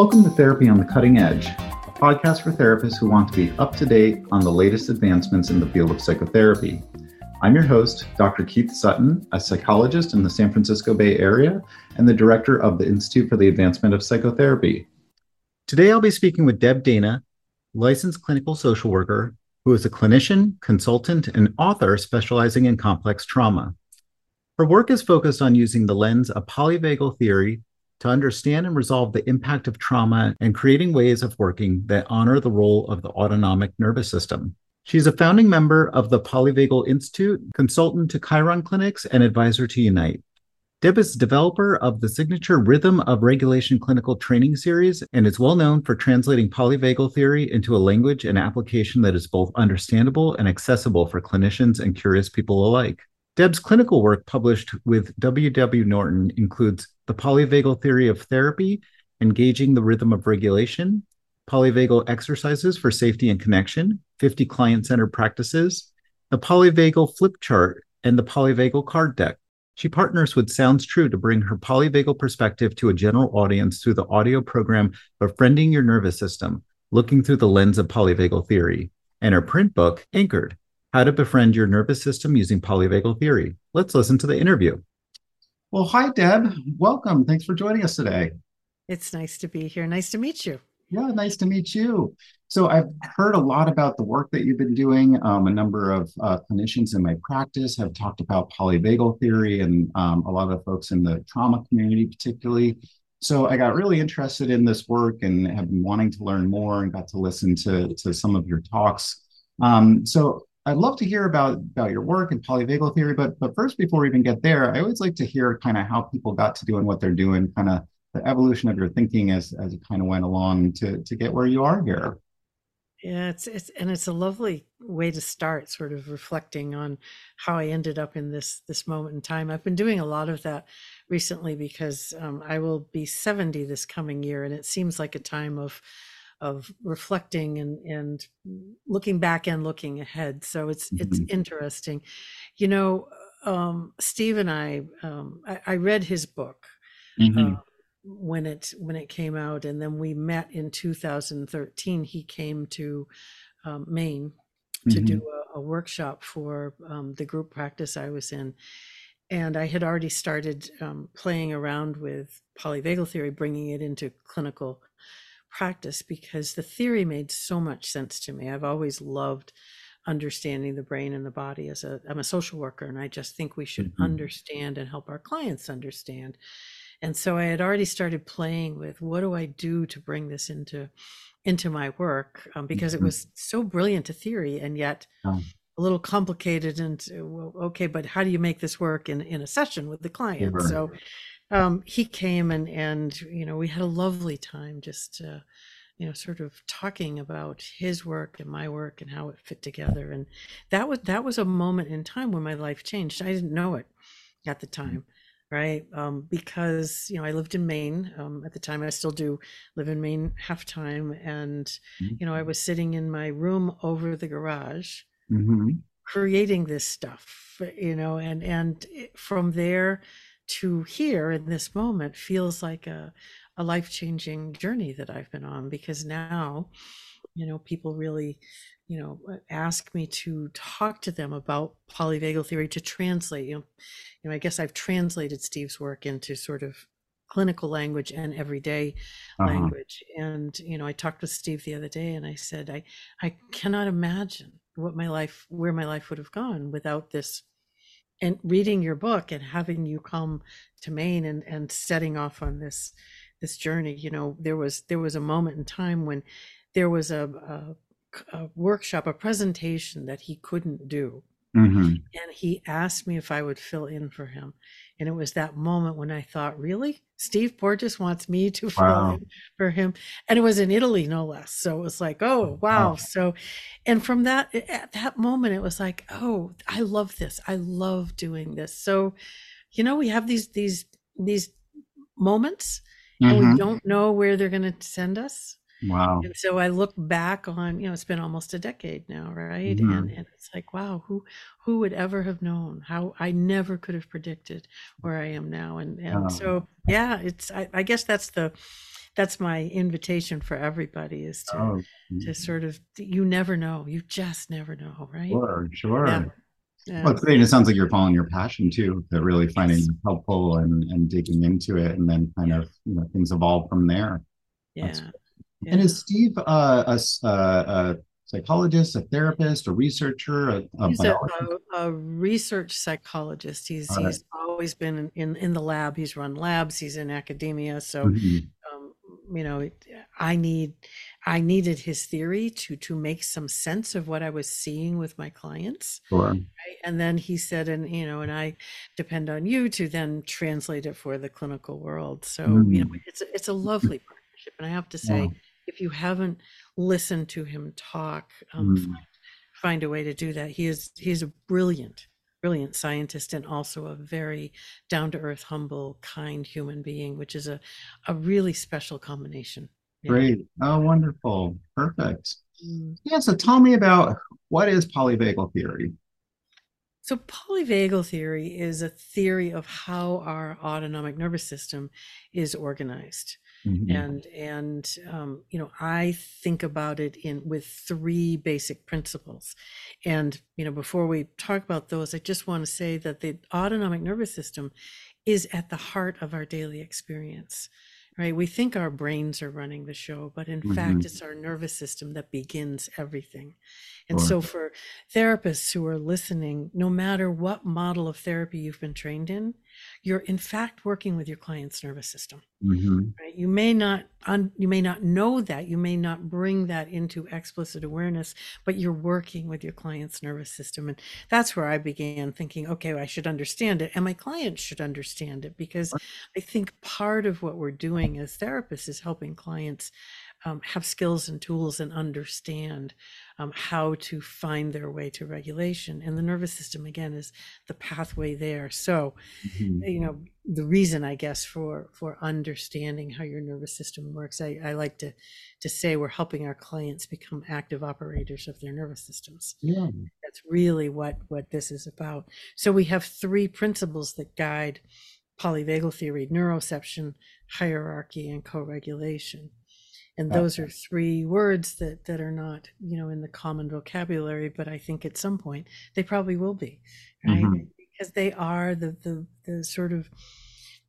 Welcome to Therapy on the Cutting Edge, a podcast for therapists who want to be up to date on the latest advancements in the field of psychotherapy. I'm your host, Dr. Keith Sutton, a psychologist in the San Francisco Bay Area and the director of the Institute for the Advancement of Psychotherapy. Today, I'll be speaking with Deb Dana, licensed clinical social worker who is a clinician, consultant, and author specializing in complex trauma. Her work is focused on using the lens of polyvagal theory to understand and resolve the impact of trauma and creating ways of working that honor the role of the autonomic nervous system. She's a founding member of the Polyvagal Institute, consultant to Khiron Clinics, and advisor to Unyte. Deb is developer of the signature Rhythm of Regulation clinical training series and is well known for translating polyvagal theory into a language and application that is both understandable and accessible for clinicians and curious people alike. Deb's clinical work published with W.W. Norton includes the polyvagal theory of therapy, engaging the rhythm of regulation, polyvagal exercises for safety and connection, 50 client centered practices, the polyvagal flip chart, and the polyvagal card deck. She partners with Sounds True to bring her polyvagal perspective to a general audience through the audio program Befriending Your Nervous System, looking through the lens of polyvagal theory, and her print book, Anchored How to Befriend Your Nervous System Using Polyvagal Theory. Let's listen to the interview. Well, hi, Deb. Welcome. Thanks for joining us today. It's nice to be here. Nice to meet you. Yeah, nice to meet you. So, I've heard a lot about the work that you've been doing. Um, a number of uh, clinicians in my practice have talked about polyvagal theory, and um, a lot of folks in the trauma community, particularly. So, I got really interested in this work and have been wanting to learn more and got to listen to, to some of your talks. Um, so, I'd love to hear about about your work and polyvagal theory, but but first, before we even get there, I always like to hear kind of how people got to doing what they're doing, kind of the evolution of your thinking as as it kind of went along to to get where you are here. Yeah, it's it's and it's a lovely way to start, sort of reflecting on how I ended up in this this moment in time. I've been doing a lot of that recently because um, I will be seventy this coming year, and it seems like a time of of reflecting and and looking back and looking ahead. So it's mm-hmm. it's interesting, you know. Um, Steve and I, um, I, I read his book. Mm-hmm. Uh, when it when it came out and then we met in 2013 he came to um, maine to mm-hmm. do a, a, workshop for um, the group practice i was in and i had already started um, playing around with polyvagal theory bringing it into clinical practice because the theory made so much sense to me i've always loved understanding the brain and the body as a i'm a social worker and i just think we should mm-hmm. understand and help our clients understand and so i had already started playing with what do i do to bring this into into my work um, because mm-hmm. it was so brilliant a theory and yet a little complicated and uh, well, okay but how do you make this work in in a session with the client right. so um, he came and and you know we had a lovely time just uh, you know sort of talking about his work and my work and how it fit together and that was that was a moment in time when my life changed i didn't know it at the mm. time right? Um, because you know I lived in Maine um, at the time. I still do live in Maine half time, and mm-hmm. you know I was sitting in my room over the garage, mm-hmm. creating this stuff, you know, and and from there to here in this moment feels like a a life changing journey that I've been on because now, you know, people really you know ask me to talk to them about polyvagal theory to translate you know you know i guess i've translated steve's work into sort of clinical language and everyday uh-huh. language and you know i talked with steve the other day and i said i i cannot imagine what my life where my life would have gone without this and reading your book and having you come to maine and and setting off on this this journey you know there was there was a moment in time when there was a, a a workshop, a presentation that he couldn't do. Mm-hmm. And he asked me if I would fill in for him. And it was that moment when I thought, really? Steve Porges wants me to fill wow. in for him. And it was in Italy, no less. So it was like, oh, wow. wow. So, and from that, at that moment, it was like, oh, I love this. I love doing this. So, you know, we have these, these, these moments mm-hmm. and we mm-hmm. don't know where they're going to send us Wow. And so I look back on, you know, it's been almost a decade now, right? Mm-hmm. And, and it's like, wow, who who would ever have known how I never could have predicted where I am now. And and oh. so yeah, it's I, I guess that's the that's my invitation for everybody is to Oh, to sort of you never know you just never know right sure, sure. yeah yeah Well, it's great. It sounds like you're following your passion too, that really finding Yes. helpful and, and digging into it and then kind Yeah. of, you know, things evolve from there. yeah, yeah. And is Steve uh, a, a psychologist, a therapist, a researcher, a, a He's a, biologist? a, research psychologist. He's he's always been in, in, in the lab. He's run labs. He's in academia. So Mhm. um, you know, it, I need I needed his theory to to make some sense of what I was seeing with my clients. Sure. Right? And then he said, and you know, and I depend on you to then translate it for the clinical world. So you know, Mm. it's a, it's a lovely partnership. And I have to say. If you haven't listened to him talk, um, Mm. find a way to do that. He is he's a brilliant, brilliant scientist and also a very down to earth, humble, kind human being, which is a a really special combination. Yeah. Great. Oh, wonderful. Perfect. Mm. Yeah. So tell me about what is polyvagal theory? So polyvagal theory is a theory of how our autonomic nervous system is organized. Mhm. and and um, you know i think about it in with three basic principles and you know before we talk about those i just want to say that the autonomic nervous system is at the heart of our daily experience right we think our brains are running the show but in fact Mhm. it's our nervous system that begins everything and Sure. so for therapists who are listening no matter what model of therapy you've been trained in you're in fact working with your client's nervous system Mhm. right you may not un, you may not know that you may not bring that into explicit awareness but you're working with your client's nervous system and that's where i began thinking okay i should understand it and my client should understand it because i think part of what we're doing as therapists is helping clients um, have skills and tools and understand um, how to find their way to regulation. And the nervous system again is the pathway there. So Mhm. you know the reason i guess for for understanding how your nervous system works i, I like to to say we're helping our clients become active operators of their nervous systems. Yeah. that's really what what this is about. So we have three principles that guide polyvagal theory neuroception hierarchy and co-regulation and those are three words that that are not you know in the common vocabulary but i think at some point they probably will be right Mhm. because they are the the the sort of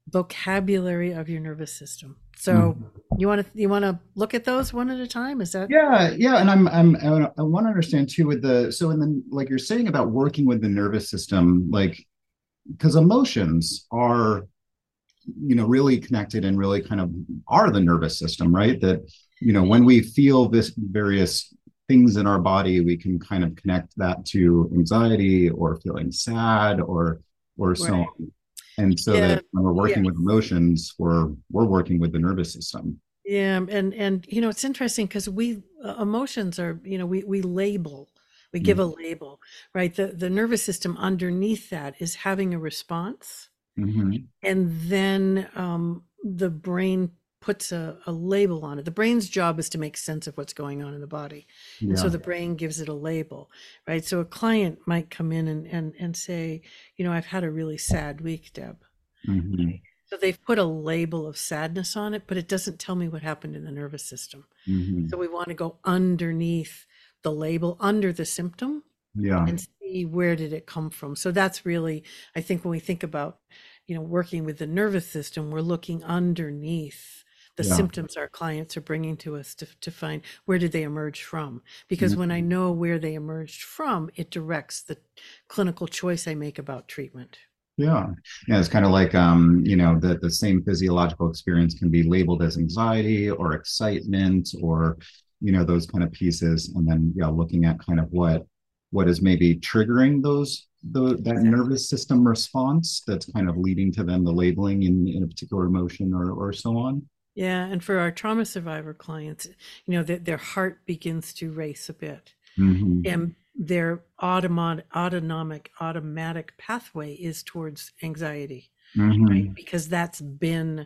vocabulary of your nervous system so Mhm. you want to you want to look at those one at a time is that Yeah, yeah, and I'm I'm I want to understand too with the so in the like you're saying about working with the nervous system, like because emotions are you know really connected and really kind of are the nervous system, right? That you know when we feel this various things in our body, we can kind of connect that to anxiety or feeling sad or or so on. And so Yeah, that when we're working yeah. with emotions, we're we're working with the nervous system. Yeah, and and you know it's interesting because we uh, emotions are you know we we label we give a label right the the nervous system underneath that is having a response Mhm. and then um, the brain puts a, a label on it. The brain's job is to make sense of what's going on in the body. And so the brain gives it a label right? So a client might come in and and, and say you know i've had a really sad week deb. Mhm. so they've put a label of sadness on it but it doesn't tell me what happened in the nervous system. Mhm. so we want to go underneath the label, under the symptom, Yeah. and see where did it come from. So that's really, I think, when we think about, you know, working with the nervous system, we're looking underneath the Yeah. symptoms our clients are bringing to us to, to find where did they emerge from. Because when I know where they emerged from, it directs the clinical choice I make about treatment. Yeah. Yeah. It's kind of like, um, you know, the, the same physiological experience can be labeled as anxiety or excitement or, you know, those kind of pieces. And then, yeah, looking at kind of what, what is maybe triggering those, the, that nervous system response that's kind of leading to then the labeling in, in a particular emotion or, or so on. Yeah, and for our trauma survivor clients, you know, that their heart begins to race a bit. Mhm. and their automatic autonomic automatic pathway is towards anxiety Mhm. right because that's been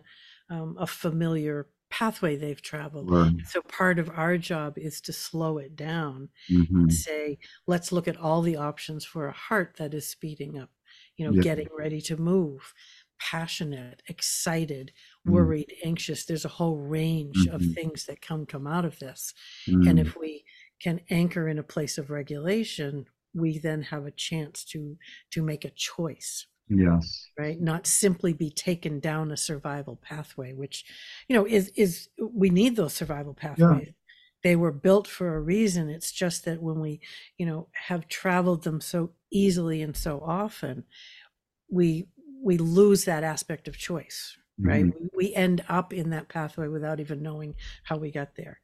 um, a familiar pathway they've traveled Sure. so part of our job is to slow it down Mhm. and say let's look at all the options for a heart that is speeding up you know getting ready to move passionate, excited, Mm. worried, anxious. There's a whole range of Mhm. things that come come out of this. Mm. And if we can anchor in a place of regulation, we then have a chance to to make a choice yes. right? Not simply be taken down a survival pathway which you know is is we need those survival pathways. They were built for a reason. It's just that when we you know have traveled them so easily and so often we we lose that aspect of choice right? Mhm. we, we end up in that pathway without even knowing how we got there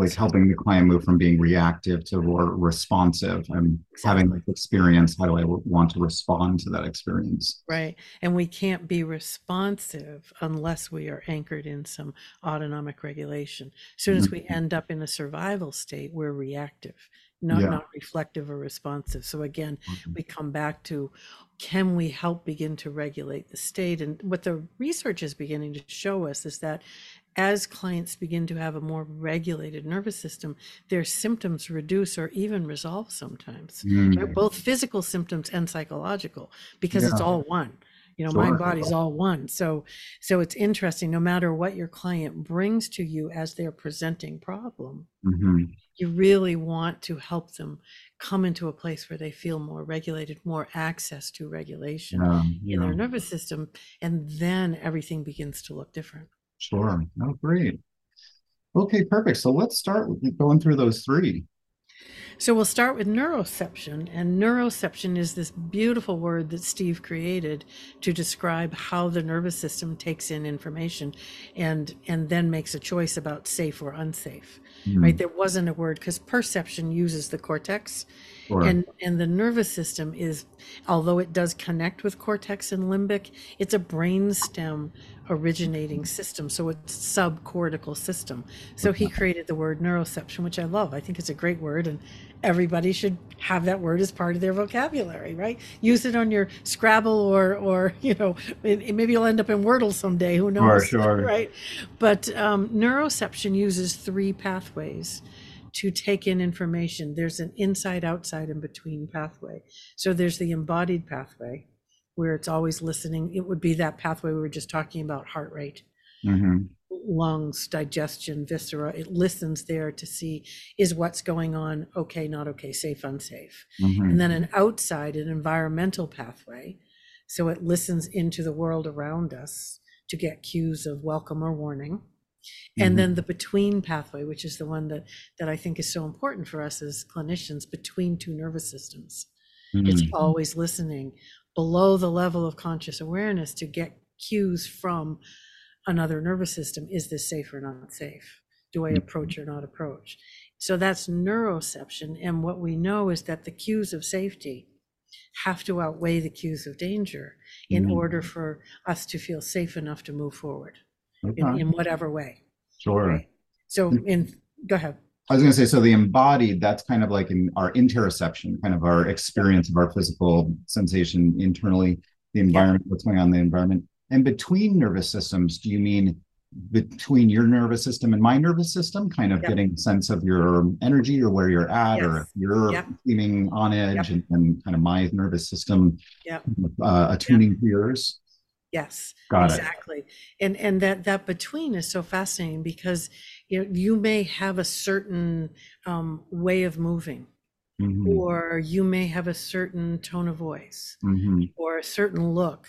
It's helping the client move from being reactive to more responsive and having this experience. How do I want to respond to that experience? right and we can't be responsive unless we are anchored in some autonomic regulation as soon as we end up in a survival state we're reactive not Yeah. not reflective or responsive so again Mhm. we come back to can we help begin to regulate the state and what the research is beginning to show us is that as clients begin to have a more regulated nervous system their symptoms reduce or even resolve sometimes Mm. right? both physical symptoms and psychological because it's all one you know Sure. mind body's all one so so it's interesting no matter what your client brings to you as their presenting problem Mhm. you really want to help them come into a place where they feel more regulated more access to regulation Yeah, in yeah. their nervous system and then everything begins to look different Sure. Oh, great. Okay, perfect. So let's start with going through those three. So we'll start with neuroception. And neuroception is this beautiful word that Steve created to describe how the nervous system takes in information and and then makes a choice about safe or unsafe. Mm, Right? There wasn't a word because perception uses the cortex sure. and and the nervous system is although it does connect with cortex and limbic, it's a brainstem originating system. So it's subcortical system. So he created the word neuroception, which I love. I think it's a great word and everybody should have that word as part of their vocabulary, right? Use it on your Scrabble or or you know it- maybe you'll end up in Wordle someday. Who knows? sure. right? But um, neuroception uses three pathways to take in information. There's an inside, outside, and between pathway. So there's the embodied pathway where it's always listening. It would be that pathway we were just talking about heart rate, Mhm. lungs, digestion, viscera. It listens there to see is what's going on okay, not okay, safe, unsafe. Mhm. And then an outside, an environmental pathway. So it listens into the world around us to get cues of welcome or warning. And Mhm. then the between pathway, which is the one that, that I think is so important for us as clinicians between two nervous systems. It's Mhm. always listening below the level of conscious awareness to get cues from another nervous system. Is this safe or not safe? Do I Mhm. approach or not approach? So that's neuroception. And what we know is that the cues of safety have to outweigh the cues of danger in Mhm. order for us to feel safe enough to move forward in, in whatever way. Sure. Right? So, Mm. in go ahead. I was going to say, so the embodied, that's kind of like in our interoception, kind of our experience of our physical sensation internally, the environment, what's going on in the environment. And between nervous systems, do you mean between your nervous system and my nervous system, kind of Yep. getting a sense of your energy or where you're at, or if you're Yep. feeling on edge Yep. and, and kind of my nervous system uh, attuning to yours? Yes, Got it. exactly. And and that that between is so fascinating because you know you may have a certain um, way of moving, Mhm. or you may have a certain tone of voice, Mhm. or a certain look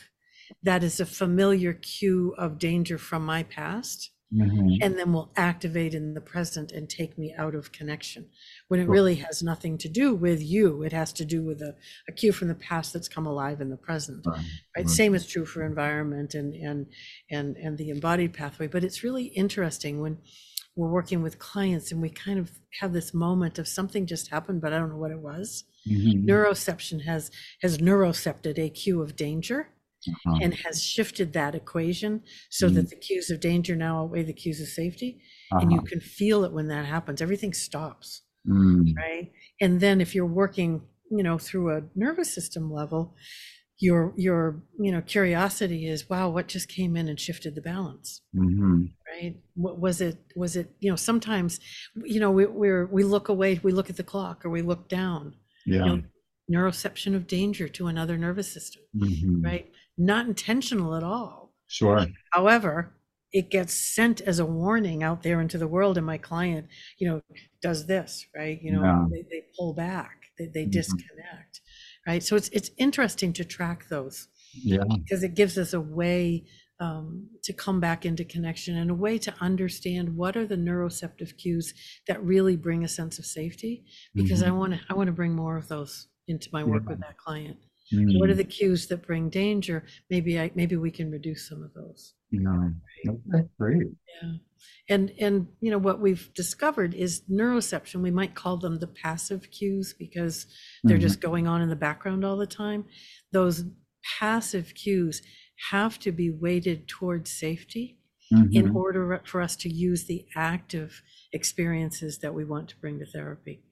that is a familiar cue of danger from my past Mhm. and then will activate in the present and take me out of connection when it really has nothing to do with you it has to do with a, a cue from the past that's come alive in the present Right. right same is true for environment and and and and the embodied pathway but it's really interesting when we're working with clients and we kind of have this moment of something just happened but i don't know what it was Mhm. neuroception has has neurocepted a cue of danger Uh-huh. and has shifted that equation so Mm. that the cues of danger now outweigh the cues of safety and you Uh-huh. can feel it when that happens everything stops Mm. right and then if you're working you know through a nervous system level your your you know curiosity is wow what just came in and shifted the balance Mhm. right what was it was it you know sometimes you know we we're we look away we look at the clock or we look down Yeah. you know, neuroception of danger to another nervous system, Mhm. right? Not intentional at all. Sure. However, it gets sent as a warning out there into the world, and my client, you know, does this, right? You know, Yeah. they, they pull back, they, they Mhm. disconnect, right? So it's it's interesting to track those Yeah. because it gives us a way um, to come back into connection and a way to understand what are the neuroceptive cues that really bring a sense of safety. Because I Mhm. want to I want to bring more of those into my work Yeah. with that client. Mm. What are the cues that bring danger? Maybe I maybe we can reduce some of those. Yeah. Okay, great. Yeah. And and you know what we've discovered is neuroception. We might call them the passive cues because they're Mhm. just going on in the background all the time. Those passive cues have to be weighted towards safety in Mhm. order for us to use the active experiences that we want to bring to therapy.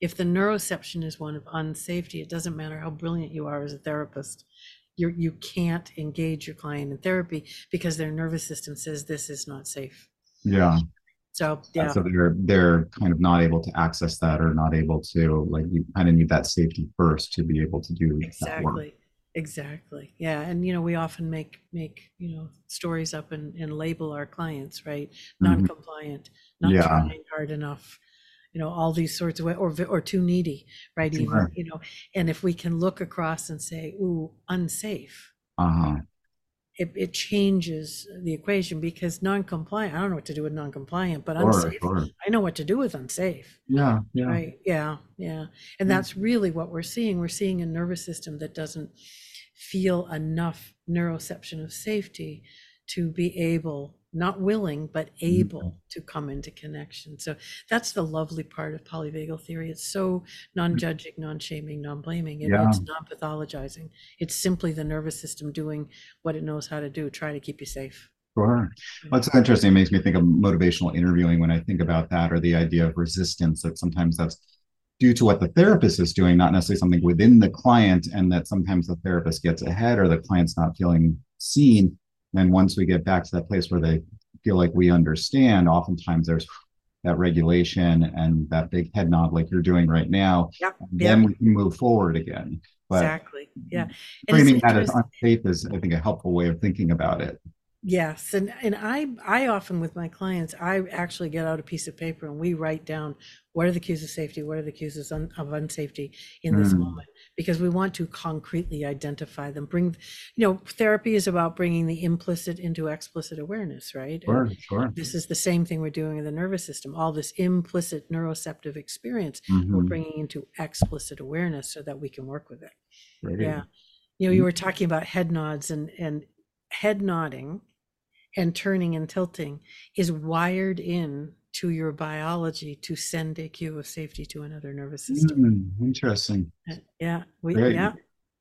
If the neuroception is one of unsafety, it doesn't matter how brilliant you are as a therapist. You're, you can't engage your client in therapy because their nervous system says this is not safe. Yeah. So, yeah, So they're they're kind of not able to access that or not able to like you kind of need that safety first to be able to do that work. exactly. Exactly. Yeah. And, you know, we often make, make, you know, stories up and, and label our clients, right? Mhm. Non-compliant, not Yeah. trying hard enough, you know, all these sorts of, wa- or, or too needy, right? Even, you know, and if we can look across and say, ooh, unsafe, Uh-huh. it, it changes the equation because non-compliant, I don't know what to do with non-compliant, but unsafe, sure. I know what to do with unsafe. Yeah, yeah. Right. Yeah. Yeah. And Mm. that's really what we're seeing. We're seeing a nervous system that doesn't feel enough neuroception of safety to be able, not willing, but able mm-hmm. to come into connection. So that's the lovely part of polyvagal theory. It's so mm-hmm. non judging, non shaming, non blaming. It, Yeah. It's non pathologizing. It's simply the nervous system doing what it knows how to do, try to keep you safe. Sure. Well, it's interesting. It makes me think of motivational interviewing when I think about that, or the idea of resistance, that sometimes that's due to what the therapist is doing, not necessarily something within the client, and that sometimes the therapist gets ahead or the client's not feeling seen. And once we get back to that place where they feel like we understand, oftentimes there's that regulation and that big head nod like you're doing right now. Yep. And Yep. then we can move forward again. But exactly. Yeah. And framing that as unsafe is, I think, a helpful way of thinking about it. Yes, and and I I often with my clients I actually get out a piece of paper and we write down what are the cues of safety, what are the cues of, un, of unsafety in this Mm. moment because we want to concretely identify them. Bring, you know, therapy is about bringing the implicit into explicit awareness, right? And Sure, sure. This is the same thing we're doing in the nervous system. All this implicit neuroceptive experience we're Mhm. bringing into explicit awareness so that we can work with it. Great. Yeah. You know, you were talking about head nods and and head nodding and turning and tilting is wired in to your biology to send a cue of safety to another nervous system. Mm, interesting. Yeah. We, Great. yeah.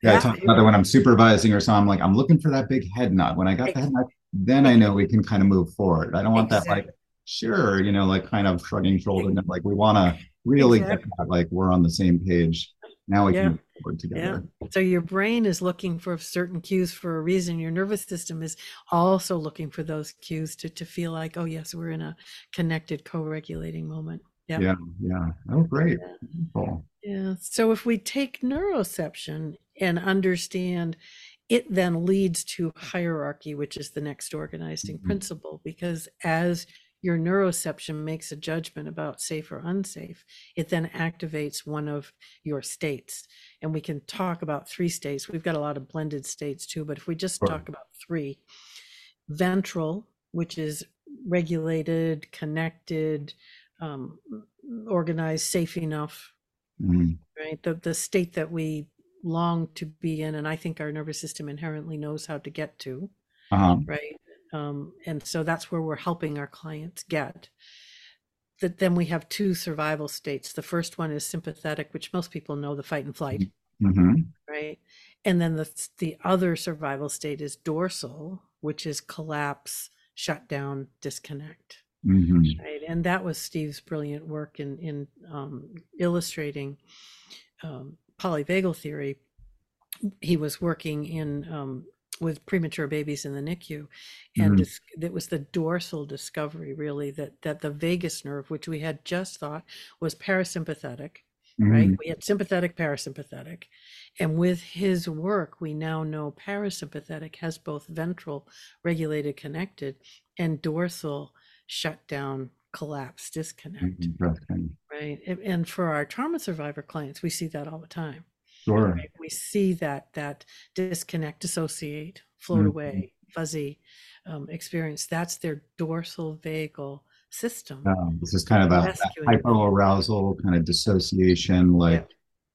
Yeah, I Yeah, talk about that when I'm supervising or so. I'm like, I'm looking for that big head nod. When I got the head nod, then I know we can kind of move forward. I don't want that like, sure, you know, like kind of shrugging shoulders. Like we want to really get that, like we're on the same page. Now we Yeah. can move forward Yeah. together. So your brain is looking for certain cues for a reason. Your nervous system is also looking for those cues to, to feel like, oh, yes, we're in a connected, co regulating moment. Yeah. Yeah, yeah. Oh, great. Yeah. Cool. Yeah. So if we take neuroception and understand it then leads to hierarchy, which is the next organizing Mhm. principle, because as your neuroception makes a judgment about safe or unsafe, it then activates one of your states. And we can talk about three states. We've got a lot of blended states too, but if we just Sure. talk about three ventral, which is regulated, connected, um, organized, safe enough, Mm, right? The the state that we long to be in, and I think our nervous system inherently knows how to get to, uh-huh. right? Um, and so that's where we're helping our clients get. That then we have two survival states. The first one is sympathetic, which most people know, the fight and flight, hmm right? And then the the other survival state is dorsal, which is collapse, shut down, disconnect. Hmm right? And that was steve's brilliant work in in um, illustrating um, polyvagal theory. He was working in um, with premature babies in the nicu and Mhm. dis- it was the dorsal discovery really that that the vagus nerve which we had just thought was parasympathetic right? Mhm. We had sympathetic, parasympathetic. And with his work, we now know parasympathetic has both ventral regulated, connected, and dorsal shut down, collapse, disconnect, Interesting. right? And, and for our trauma survivor clients, we see that all the time. Sure. Right? We see that that disconnect, dissociate, float Mhm. away, fuzzy um, experience. That's their dorsal vagal system. Um, this is kind of a, them. hypoarousal kind of dissociation, like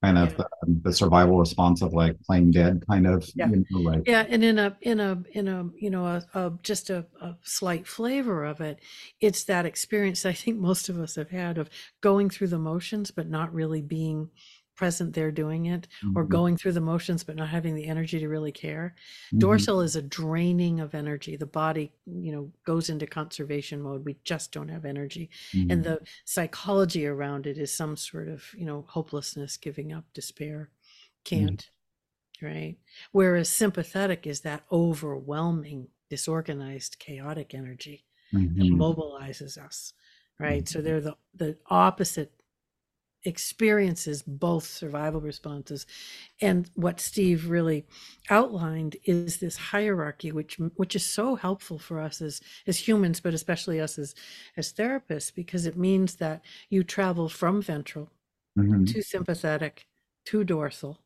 kind of Yeah. the, the survival response of like playing dead, kind of. Yeah. You know, like Yeah, and in a in a in a you know a, a just a, a slight flavor of it, it's that experience I think most of us have had of going through the motions but not really being present there doing it, or Mhm. going through the motions but not having the energy to really care. Mhm. Dorsal is a draining of energy. The body, you know, goes into conservation mode. We just don't have energy. Mhm. And the psychology around it is some sort of, you know, hopelessness, giving up, despair, can't, right? Whereas sympathetic is that overwhelming, disorganized, chaotic energy that Mhm. mobilizes us, right? So they're the, the opposite experiences both survival responses and what steve really outlined is this hierarchy which which is so helpful for us as as humans but especially us as as therapists because it means that you travel from ventral Mhm. to sympathetic to dorsal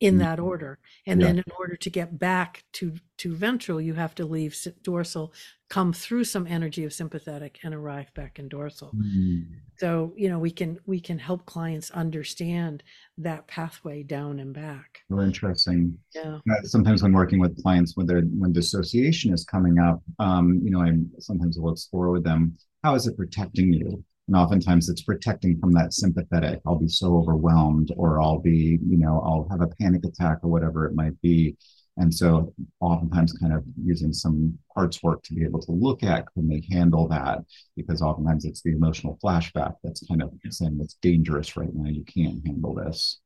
in Mhm. that order and Yeah. then in order to get back to to ventral you have to leave dorsal come through some energy of sympathetic and arrive back in dorsal Mhm. so you know we can we can help clients understand that pathway down and back Really interesting. yeah Uh, sometimes when working with clients when they're when dissociation is coming up um you know i sometimes will explore with them how is it protecting you and oftentimes it's protecting from that sympathetic i'll be so overwhelmed or i'll be you know i'll have a panic attack or whatever it might be. And so oftentimes kind of using some parts work to be able to look at can they handle that because oftentimes it's the emotional flashback that's kind of saying it's dangerous right now you can't handle this.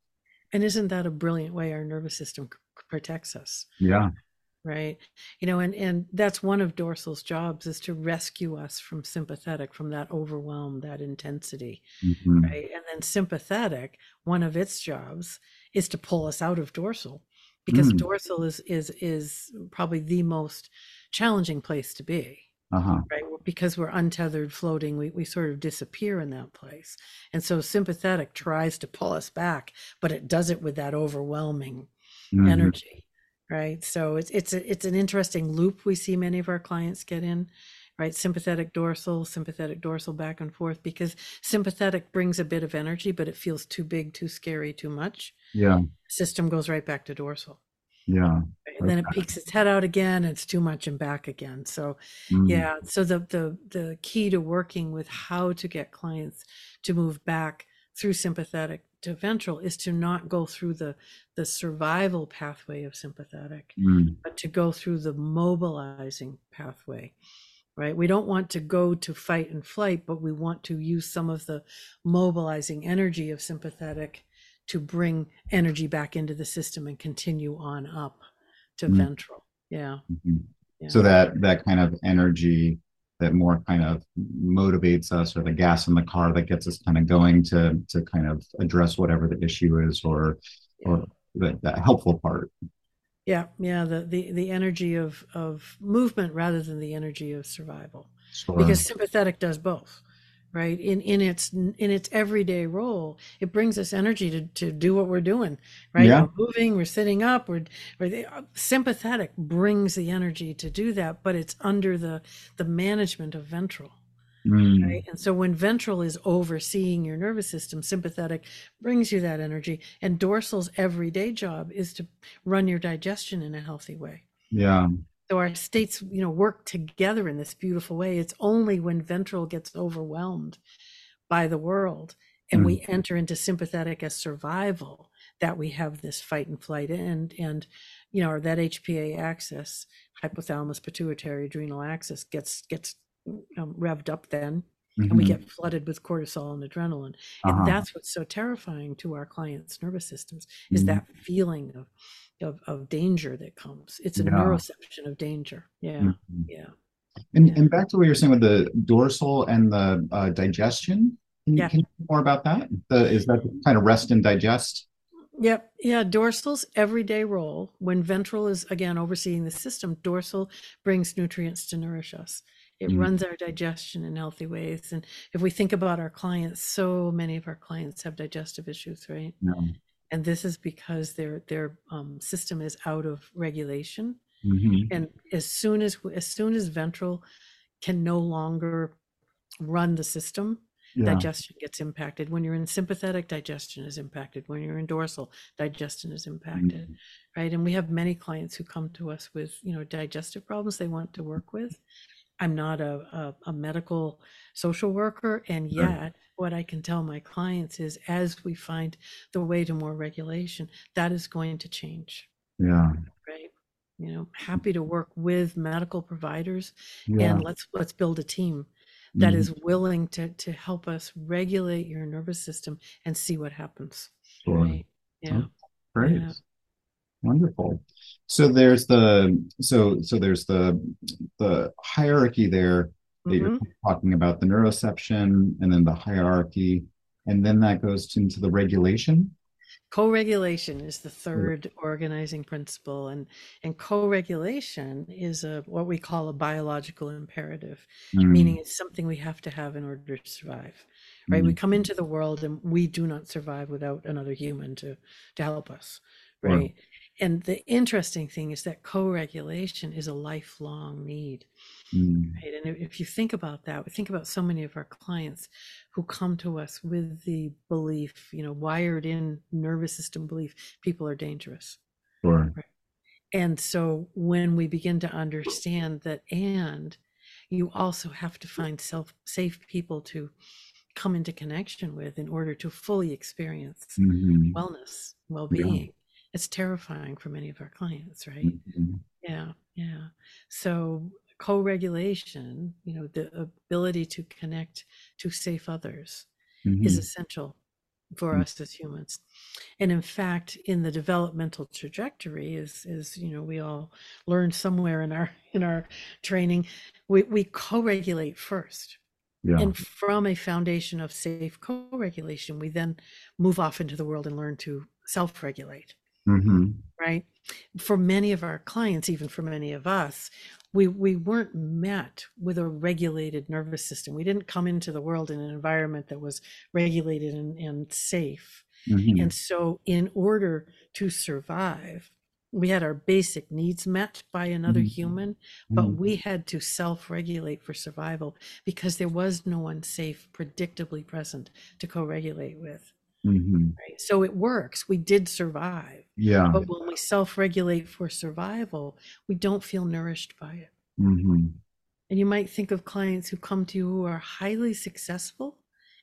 And isn't that a brilliant way our nervous system protects us? Yeah right you know and and that's one of dorsal's jobs is to rescue us from sympathetic from that overwhelm that intensity Mhm. right and then sympathetic one of its jobs is to pull us out of dorsal because Mm. dorsal is is is probably the most challenging place to be uh-huh right because we're untethered floating we, we sort of disappear in that place and so sympathetic tries to pull us back but it does it with that overwhelming Mhm. energy right? So it's it's a, it's an interesting loop we see many of our clients get in right? Sympathetic dorsal sympathetic dorsal back and forth because sympathetic brings a bit of energy but it feels too big too scary too much. Yeah. System goes right back to dorsal. Yeah. Right? and then it peeks its head out again it's too much and back again. So Mm. yeah so the the the key to working with how to get clients to move back through sympathetic to ventral is to not go through the the survival pathway of sympathetic Mm. but to go through the mobilizing pathway right we don't want to go to fight and flight but we want to use some of the mobilizing energy of sympathetic to bring energy back into the system and continue on up to Mm. ventral yeah Mhm. yeah So that that kind of energy that more kind of motivates us, or the gas in the car that gets us kind of going to to kind of address whatever the issue is, or or the, that helpful part. Yeah, yeah, the the the energy of of movement rather than the energy of survival. Sure. Because sympathetic does both, right? In in its in its everyday role, it brings us energy to to do what we're doing, right? Yeah. We're moving, we're sitting up, we're, we're the, uh, sympathetic brings the energy to do that, but it's under the the management of ventral. Mm. Right. And so when ventral is overseeing your nervous system, sympathetic brings you that energy. And dorsal's everyday job is to run your digestion in a healthy way. Yeah. So our states, you know, work together in this beautiful way. It's only when ventral gets overwhelmed by the world and we enter into sympathetic as survival that we have this fight and flight and and you know, or that HPA axis, hypothalamus pituitary adrenal axis gets gets um, revved up then and we Mhm. get flooded with cortisol and adrenaline and Uh-huh. that's what's so terrifying to our clients nervous systems is Mhm. that feeling of, of of danger that comes it's a Yeah. neuroception of danger yeah Mhm. yeah And Yeah. and back to what you're saying with the dorsal and the uh, digestion. Can you, Yeah. can you talk more about that? The, is that kind of rest and digest? Yep. Yeah. Dorsal's everyday role when ventral is again overseeing the system, dorsal brings nutrients to nourish us. It Mm. runs our digestion in healthy ways. And if we think about our clients, so many of our clients have digestive issues, right? No. And this is because their their um, system is out of regulation. Mhm. And as soon as as soon as ventral can no longer run the system, Yeah. digestion gets impacted. When you're in sympathetic, digestion is impacted. When you're in dorsal, digestion is impacted, Mhm. right? And we have many clients who come to us with, you know, digestive problems they want to work with. I'm not a, a, a medical social worker, and yet what I can tell my clients is as we find the way to more regulation, that is going to change, Yeah. right? You know, happy to work with medical providers Yeah. and let's let's build a team that Mhm. is willing to to help us regulate your nervous system and see what happens Sure. right yeah Great. Yeah. Wonderful. So there's the so so there's the the hierarchy there that you're Mhm. talking about the neuroception and then the hierarchy and then that goes into the regulation. co-regulation is the third organizing principle and and co-regulation is a what we call a biological imperative Mm, meaning it's something we have to have in order to survive right we mm, come into the world and we do not survive without another human to to help us Sure. right and the interesting thing is that co-regulation is a lifelong need mm, right and if you think about that we think about so many of our clients who come to us with the belief you know wired in nervous system belief people are dangerous Sure. and so when we begin to understand that, and you also have to find self safe people to come into connection with in order to fully experience Mhm, wellness, well being. It's terrifying for many of our clients, right? mhm, Yeah, yeah. So co-regulation, you know, the ability to connect to safe others is mhm. essential for Mm. us as humans and in fact in the developmental trajectory is is you know we all learn somewhere in our in our training we, we co-regulate first Yeah. and from a foundation of safe co-regulation we then move off into the world and learn to self-regulate Mhm, right? For many of our clients even for many of us we we weren't met with a regulated nervous system. We didn't come into the world in an environment that was regulated and, and safe. Mhm, and so in order to survive we had our basic needs met by another Mhm. human but mhm. we had to self-regulate for survival because there was no one safe predictably present to co-regulate with. Mhm. right? So it works. We did survive Yeah. but when we self regulate for survival, we don't feel nourished by it. Mhm, And you might think of clients who come to you who are highly successful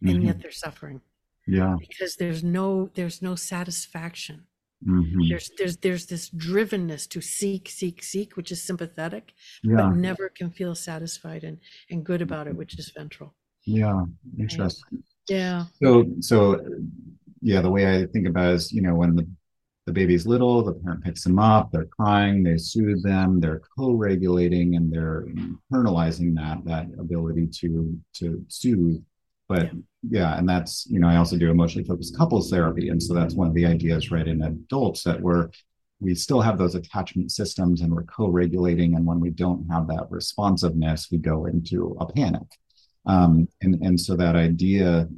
and mhm. yet they're suffering Yeah. because there's no there's no satisfaction. Mhm. There's there's there's this drivenness to seek, seek, seek, which is sympathetic, Yeah. but never can feel satisfied and, and good about it, which is ventral. Yeah. Interesting. Yeah. So, so yeah, the way I think about it is, you know, when the, the baby's little, the parent picks them up, they're crying, they soothe them, they're co-regulating and they're internalizing that, that ability to, to soothe. But Yeah. yeah, and that's, you know, I also do emotionally focused couples therapy. And so that's one of the ideas, right, in adults that we're, we still have those attachment systems and we're co-regulating. And when we don't have that responsiveness, we go into a panic. Um, and, and so that idea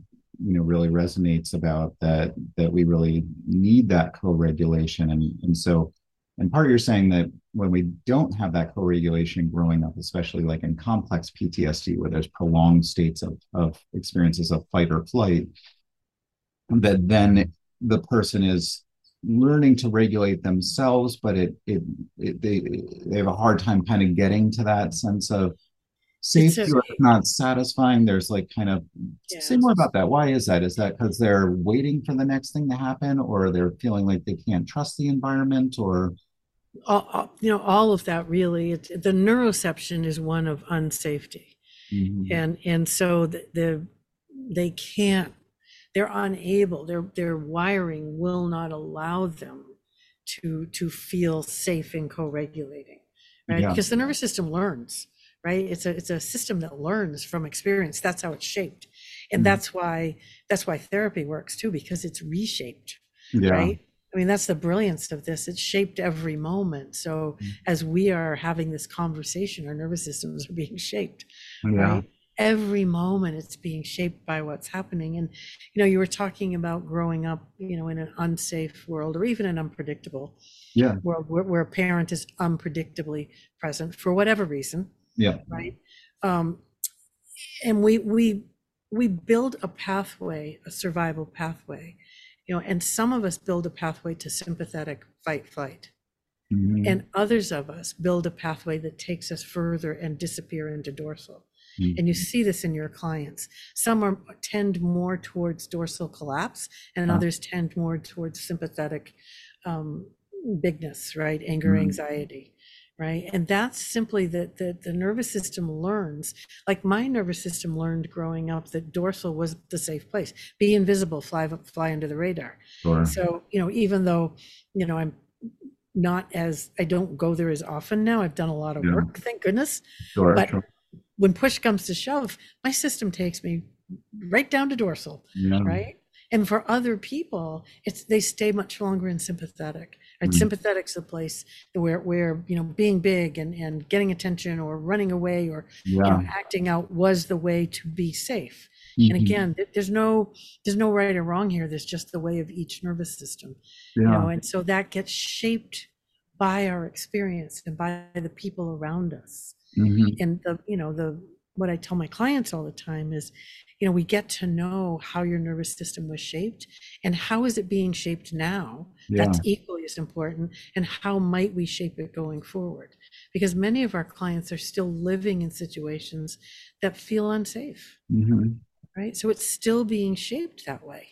you know really resonates about that that we really need that co-regulation. And and so and part you're saying that when we don't have that co-regulation growing up especially like in complex ptsd where there's prolonged states of, of experiences of fight or flight that then the person is learning to regulate themselves but it it, it they they have a hard time kind of getting to that sense of It's safety a- it's not satisfying there's like kind of Yeah. say more about that why is that is that because they're waiting for the next thing to happen or they're feeling like they can't trust the environment or All, you know, all of that really, it's, the neuroception is one of unsafety. Mhm. and and so the, the they can't they're unable their their wiring will not allow them to to feel safe in co-regulating right Yeah. because the nervous system learns right it's a it's a system that learns from experience that's how it's shaped and Mhm. that's why that's why therapy works too because it's reshaped Yeah. right i mean that's the brilliance of this it's shaped every moment so Mhm. as we are having this conversation our nervous systems are being shaped Yeah. right every moment it's being shaped by what's happening and you know you were talking about growing up you know in an unsafe world or even an unpredictable Yeah. world where, where a parent is unpredictably present for whatever reason Yeah. right um and we we we build a pathway a survival pathway you know and some of us build a pathway to sympathetic fight flight Mhm. and others of us build a pathway that takes us further and disappear into dorsal Mhm. and you see this in your clients some are tend more towards dorsal collapse and Ah. others tend more towards sympathetic um, bigness right anger Mhm. anxiety right and that's simply that the, the nervous system learns like my nervous system learned growing up that dorsal was the safe place be invisible fly fly under the radar Sure. so you know even though you know i'm not as i don't go there as often now i've done a lot of Yeah. work thank goodness Sure. but- sure. when push comes to shove, my system takes me right down to dorsal, Yeah. right? And for other people, it's they stay much longer in sympathetic. Right? Mm. Sympathetic's the place where where you know being big and and getting attention or running away or you know acting out was the way to be safe. And Mhm. again, there's no there's no right or wrong here. There's just the way of each nervous system yeah. you know and so that gets shaped by our experience and by the people around us Mhm. and the you know the what i tell my clients all the time is you know we get to know how your nervous system was shaped and how is it being shaped now Yeah. that's equally as important and how might we shape it going forward because many of our clients are still living in situations that feel unsafe Mhm. right so it's still being shaped that way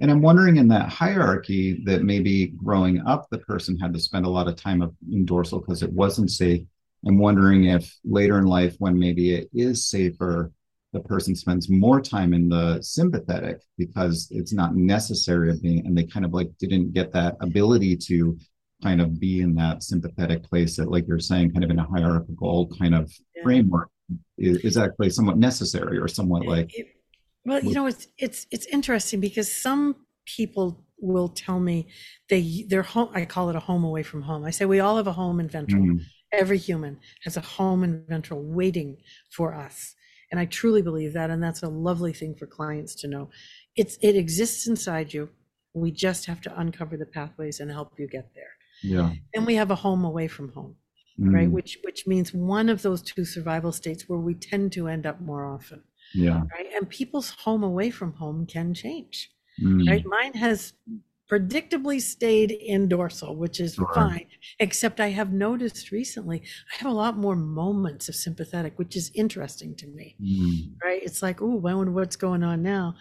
And I'm wondering in that hierarchy that maybe growing up, the person had to spend a lot of time up in dorsal because it wasn't safe. I'm wondering if later in life, when maybe it is safer, the person spends more time in the sympathetic because it's not necessary of being, and they kind of like didn't get that ability to kind of be in that sympathetic place that, like you're saying, kind of in a hierarchical kind of Yeah. framework. Is, is actually somewhat necessary or somewhat like, It- well you know it's it's it's interesting because some people will tell me they their home i call it a home away from home. I say we all have a home in ventral mm, every human has a home in ventral waiting for us. And i truly believe that and that's a lovely thing for clients to know. It's it exists inside you. We just have to uncover the pathways and help you get there. Yeah. and we have a home away from home right? Mm, which which means one of those two survival states where we tend to end up more often Yeah. right? And people's home away from home can change mm, right? Mine has predictably stayed in dorsal which is Sure. fine except i have noticed recently i have a lot more moments of sympathetic which is interesting to me mm, right? It's like oh i wonder what's going on now?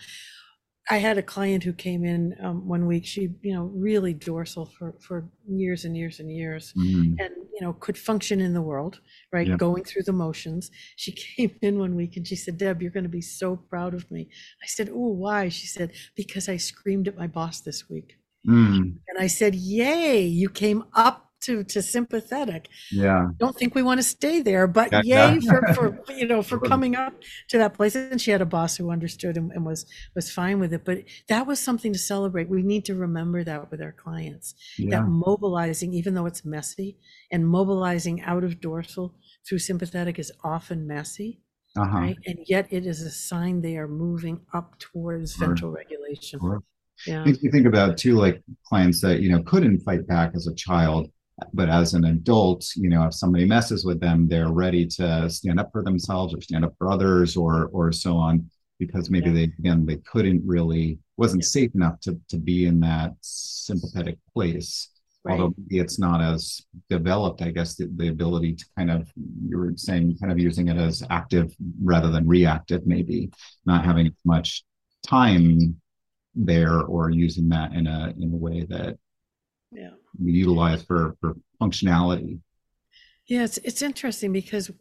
I had a client who came in um, one week she you know really dorsal for for years and years and years mm, and you know could function in the world right? Yeah. going through the motions. She came in one week and she said deb you're going to be so proud of me. I said oh why? She said because i screamed at my boss this week mm, and i said yay you came up to to sympathetic yeah. don't think we want to stay there but Yeah, yay yeah. for, for you know for coming up to that place and she had a boss who understood and, and was was fine with it but that was something to celebrate we need to remember that with our clients Yeah. that mobilizing, even though it's messy, and mobilizing out of dorsal through sympathetic is often messy, Uh-huh. right? And yet it is a sign they are moving up towards Sure. ventral regulation. Sure. Yeah. Makes me think about too, like clients that, you know, couldn't fight back as a child, but as an adult, you know, if somebody messes with them, they're ready to stand up for themselves or stand up for others or or so on, because maybe Yeah. they again they couldn't really wasn't Yeah. safe enough to to be in that sympathetic place. Right. Although maybe it's not as developed, I guess, the, the ability to kind of, you were saying, kind of using it as active rather than reactive, maybe not having as much time there or using that in a in a way that Yeah. we utilize for for functionality. Yeah, it's it's interesting because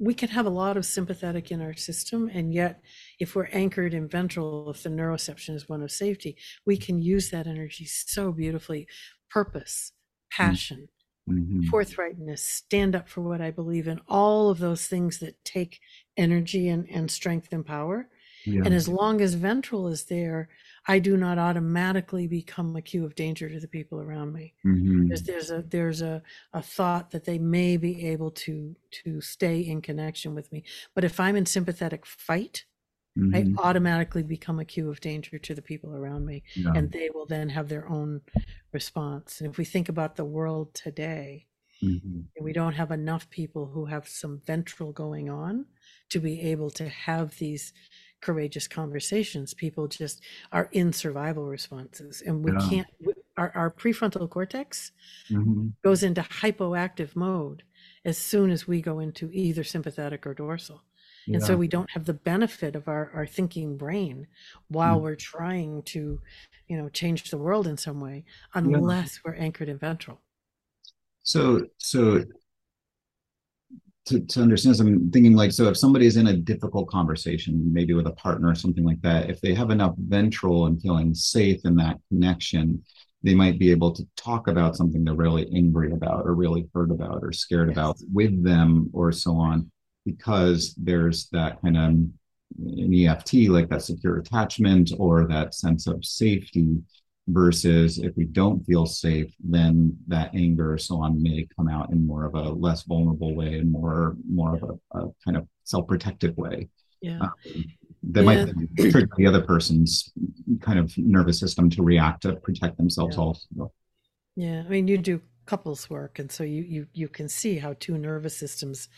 we can have a lot of sympathetic in our system, and yet if we're anchored in ventral, if the neuroception is one of safety, we can use that energy so beautifully. Purpose, passion, Mhm. forthrightness, stand up for what I believe in, all of those things that take energy and, and strength and power. Yeah. And as long as ventral is there, I do not automatically become a cue of danger to the people around me. Mm-hmm. There's, there's a there's a, a thought that they may be able to to stay in connection with me. But if I'm in sympathetic fight, mm-hmm. I automatically become a cue of danger to the people around me, yeah. and they will then have their own response. And if we think about the world today, mm-hmm. we don't have enough people who have some ventral going on to be able to have these courageous conversations. People just are in survival responses, and we yeah. can't. Our, our prefrontal cortex mm-hmm. goes into hypoactive mode as soon as we go into either sympathetic or dorsal. Yeah. And so we don't have the benefit of our, our thinking brain while mm-hmm. we're trying to, you know, change the world in some way, unless yeah. we're anchored in ventral. So, so to, to understand so i'm thinking like so if somebody's in a difficult conversation maybe with a partner or something like that if they have enough ventral and feeling safe in that connection they might be able to talk about something they're really angry about or really hurt about or scared yes. about with them or so on because there's that kind of um, an EFT like that secure attachment or that sense of safety versus if we don't feel safe then that anger or so on may come out in more of a less vulnerable way and more more of a, a kind of self-protective way yeah um, that yeah. might trigger the other person's kind of nervous system to react to protect themselves yeah. also yeah i mean you do couples work and so you you you can see how two nervous systems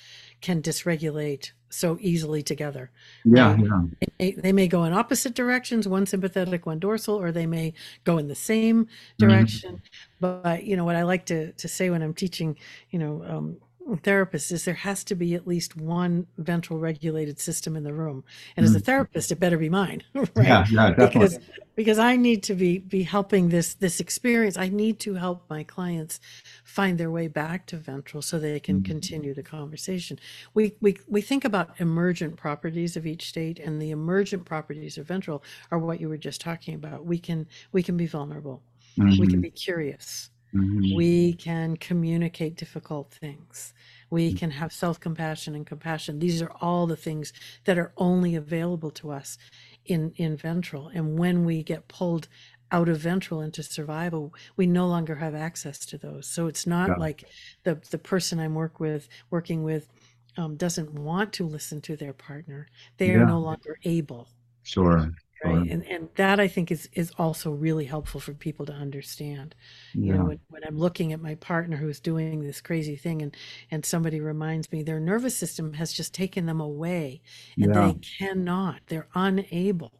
can dysregulate so easily together yeah, um, yeah. They, they, may go in opposite directions one sympathetic one dorsal or they may go in the same mm-hmm. direction mm-hmm. but you know what i like to to say when i'm teaching you know um, therapist is there has to be at least one ventral regulated system in the room and as a mm. therapist it better be mine right yeah, yeah definitely. because because i need to be be helping this this experience i need to help my clients find their way back to ventral so they can mm-hmm. continue the conversation we, we we think about emergent properties of each state and the emergent properties of ventral are what you were just talking about we can we can be vulnerable mm-hmm. we can mm-hmm. be curious Mm-hmm. We can communicate difficult things. We can have self compassion and compassion. These are all the things that are only available to us in, in ventral. And when we get pulled out of ventral into survival, we no longer have access to those. So it's not yeah. like the, the person I'm work with, working with um, doesn't want to listen to their partner. They are no longer able. Sure right and and that i think is is also really helpful for people to understand yeah. you know when, when i'm looking at my partner who's doing this crazy thing and and somebody reminds me their nervous system has just taken them away and yeah. they cannot they're unable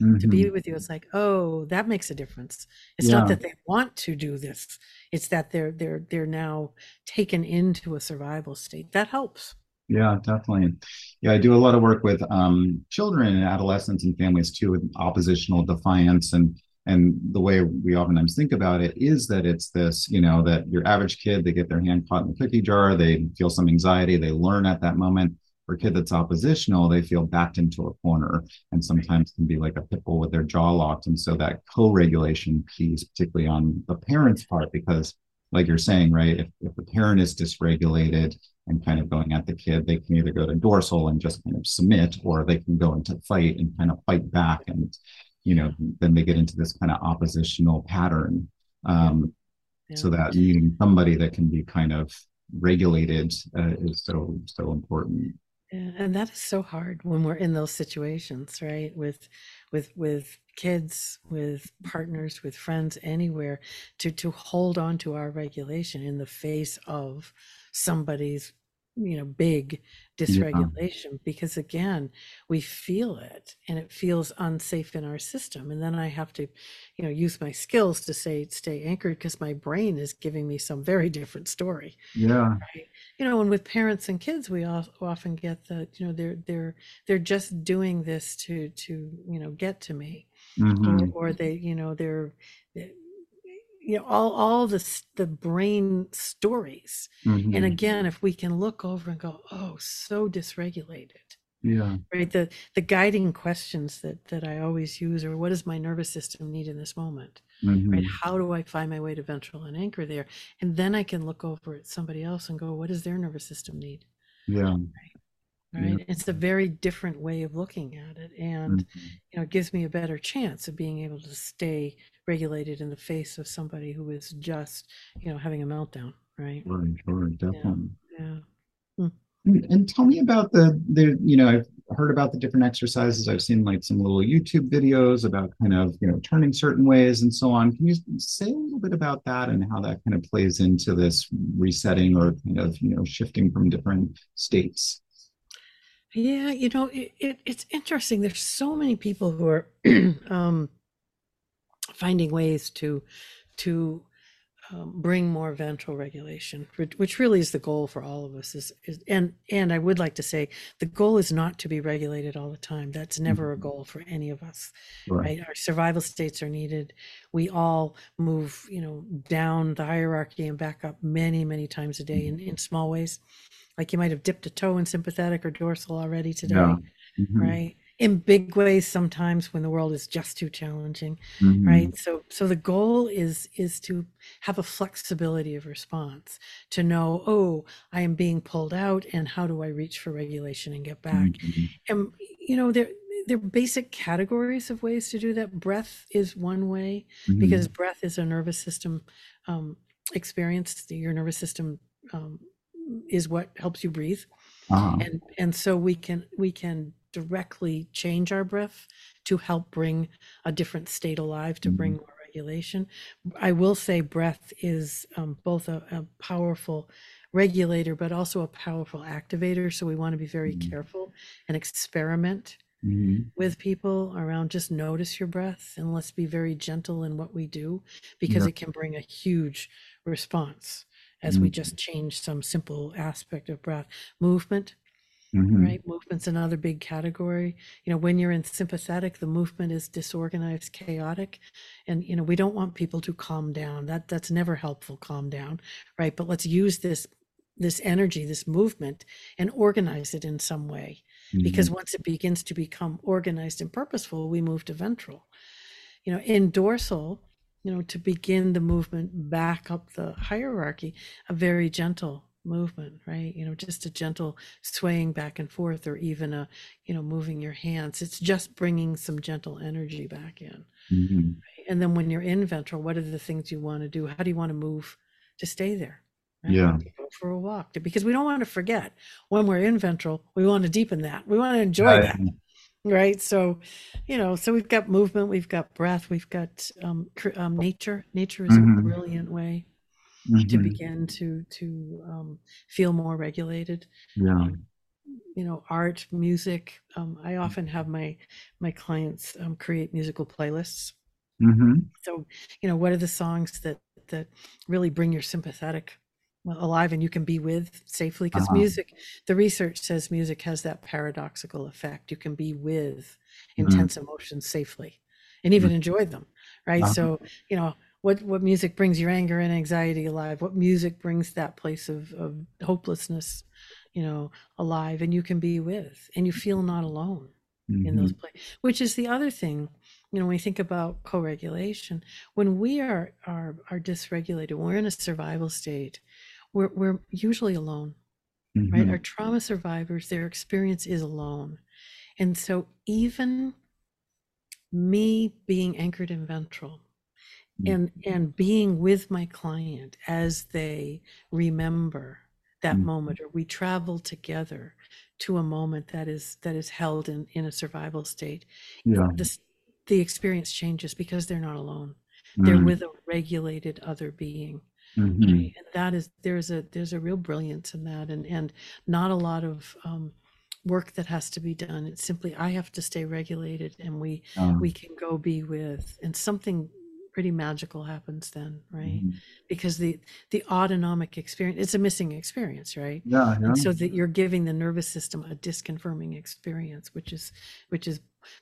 mm-hmm. to be mm-hmm. with you it's like oh that makes a difference it's yeah. not that they want to do this it's that they're they're they're now taken into a survival state that helps yeah, definitely. Yeah, I do a lot of work with um, children and adolescents and families too, with oppositional defiance and and the way we oftentimes think about it is that it's this, you know, that your average kid, they get their hand caught in the cookie jar, they feel some anxiety, they learn at that moment. For a kid that's oppositional, they feel backed into a corner and sometimes can be like a pit bull with their jaw locked. And so that co-regulation piece, particularly on the parent's part, because like you're saying, right, if, if the parent is dysregulated, and kind of going at the kid. They can either go to dorsal and just kind of submit, or they can go into fight and kind of fight back. And, you know, then they get into this kind of oppositional pattern. Um, yeah. So that needing somebody that can be kind of regulated uh, is so, so important. Yeah, and that is so hard when we're in those situations, right? With, with, with kids, with partners, with friends, anywhere, to to hold on to our regulation in the face of somebody's you know big dysregulation yeah. because again we feel it and it feels unsafe in our system and then i have to you know use my skills to say stay anchored because my brain is giving me some very different story yeah right? you know and with parents and kids we all often get the you know they're they're they're just doing this to to you know get to me mm-hmm. or, or they you know they're you know all all the the brain stories. Mm-hmm. and again if we can look over and go oh so dysregulated yeah. right? The the guiding questions that that i always use are what does my nervous system need in this moment? Mm-hmm. right how do i find my way to ventral and anchor there? And then i can look over at somebody else and go what does their nervous system need? Yeah. Right? Right Yeah. it's a very different way of looking at it and Mhm. you know it gives me a better chance of being able to stay regulated in the face of somebody who is just you know having a meltdown right right sure, definitely. yeah And, and tell me about the the you know I've heard about the different exercises. I've seen like some little YouTube videos about kind of you know turning certain ways and so on. Can you say a little bit about that and how that kind of plays into this resetting or kind of you know shifting from different states? Yeah you know it, it, it's interesting. There's so many people who are um finding ways to to um, bring more ventral regulation, which, which really is the goal for all of us. Is, is and and I would like to say the goal is not to be regulated all the time. That's never a Mhm. goal for any of us, Right. right? Our survival states are needed. We all move, you know, down the hierarchy and back up many, many times a day in, in small ways. Like you might have dipped a toe in sympathetic or dorsal already today, Yeah. Mhm. right? In big ways sometimes when the world is just too challenging Mhm. right so so the goal is is to have a flexibility of response to know oh i am being pulled out and how do i reach for regulation and get back Mhm. and you know there there are basic categories of ways to do that breath is one way Mhm. because breath is a nervous system um, experience your nervous system um, is what helps you breathe Ah, and and so we can we can directly change our breath to help bring a different state alive to bring more regulation i will say breath is um, both a, a powerful regulator but also a powerful activator so we want to be very Mhm. careful and experiment mhm. with people around just notice your breath and let's be very gentle in what we do because Yeah. it can bring a huge response as we Mhm. just change some simple aspect of breath movement Mhm. right? Movement's another big category. You know, when you're in sympathetic, the movement is disorganized, chaotic, and you know we don't want people to calm down. That that's never helpful. Calm down, right? But let's use this this energy, this movement, and organize it in some way. Because Mhm. once it begins to become organized and purposeful, we move to ventral. You know, in dorsal, you know, to begin the movement back up the hierarchy, a very gentle movement, right? You know, just a gentle swaying back and forth, or even a, you know, moving your hands. It's just bringing some gentle energy back in. Mhm. And then when you're in ventral, what are the things you want to do? How do you want to move to stay there? right? Yeah. Go for a walk because we don't want to forget when we're in ventral, we want to deepen that. We want to enjoy Right. that right so you know so we've got movement we've got breath we've got um, cr- um nature nature is Mhm. a brilliant way to Mhm. begin to to um, feel more regulated Yeah. you know art music um, i often have my my clients um, create musical playlists Mhm. so you know what are the songs that that really bring your sympathetic alive and you can be with safely because Uh-huh. music the research says music has that paradoxical effect you can be with Mhm. intense emotions safely and even enjoy them right Uh-huh. so you know what what music brings your anger and anxiety alive what music brings that place of, of hopelessness you know alive and you can be with and you feel not alone in those Mhm. places which is the other thing you know when we think about co-regulation when we are are are dysregulated when we're in a survival state we're, we're usually alone right Mhm. our trauma survivors their experience is alone and so even me being anchored in ventral and and being with my client as they remember that Mm. moment or we travel together to a moment that is that is held in in a survival state Yeah. this the experience changes because they're not alone they're Mm. with a regulated other being Mhm. right? and that is there's a there's a real brilliance in that and and not a lot of um work that has to be done it's simply i have to stay regulated and we Uh, we can go be with and something pretty magical happens then right mhm. because the the autonomic experience it's a missing experience right Yeah. Yeah. so that you're giving the nervous system a disconfirming experience which is which is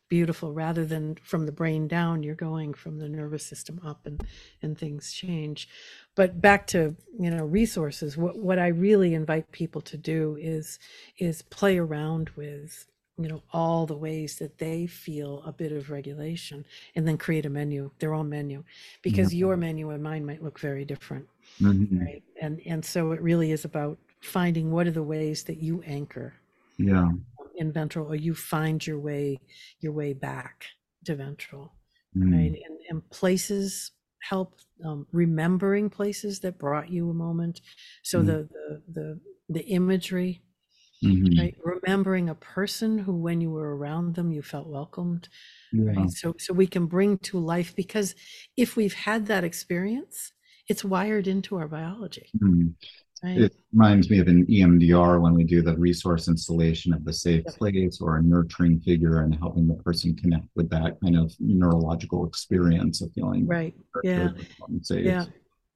beautiful rather than from the brain down you're going from the nervous system up and and things change but back to you know resources what what i really invite people to do is is play around with you know all the ways that they feel a bit of regulation and then create a menu their own menu because your menu and mine might look very different Mhm. right and and so it really is about finding what are the ways that you anchor yeah in ventral or you find your way your way back to ventral Mm. right and, and places help um, remembering places that brought you a moment so Mm. the, the the the imagery Mhm. right remembering a person who when you were around them you felt welcomed Yeah. right so so we can bring to life because if we've had that experience it's wired into our biology Mm. right It reminds me of an EMDR when we do the resource installation of the safe Yep. place or a nurturing figure and helping the person connect with that kind of neurological experience of feeling right yeah safe. yeah